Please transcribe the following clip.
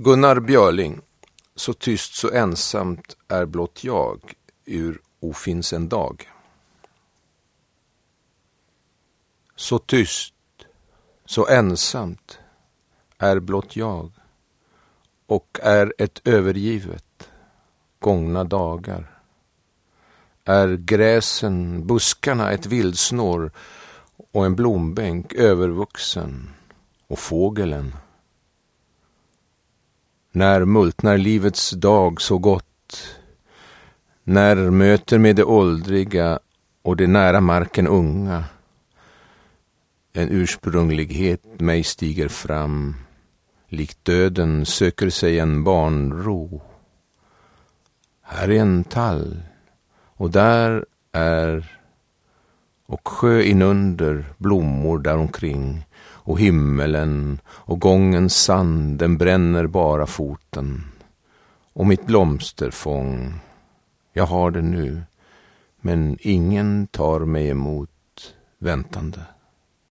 Gunnar Björling Så tyst så ensamt är blott jag ur ofinns en dag. Så tyst, så ensamt är blott jag och är ett övergivet gångna dagar. Är gräsen, buskarna ett vildsnår och en blombänk övervuxen och fågeln när multnar livets dag så gott, när möter med det åldriga och det nära marken unga, en ursprunglighet mig stiger fram, likt döden söker sig en barnro. Här är en tall och där är och sjö inunder blommor däromkring och himmelen och gångens sand, den bränner bara foten. Och mitt blomsterfång, jag har det nu, men ingen tar mig emot väntande.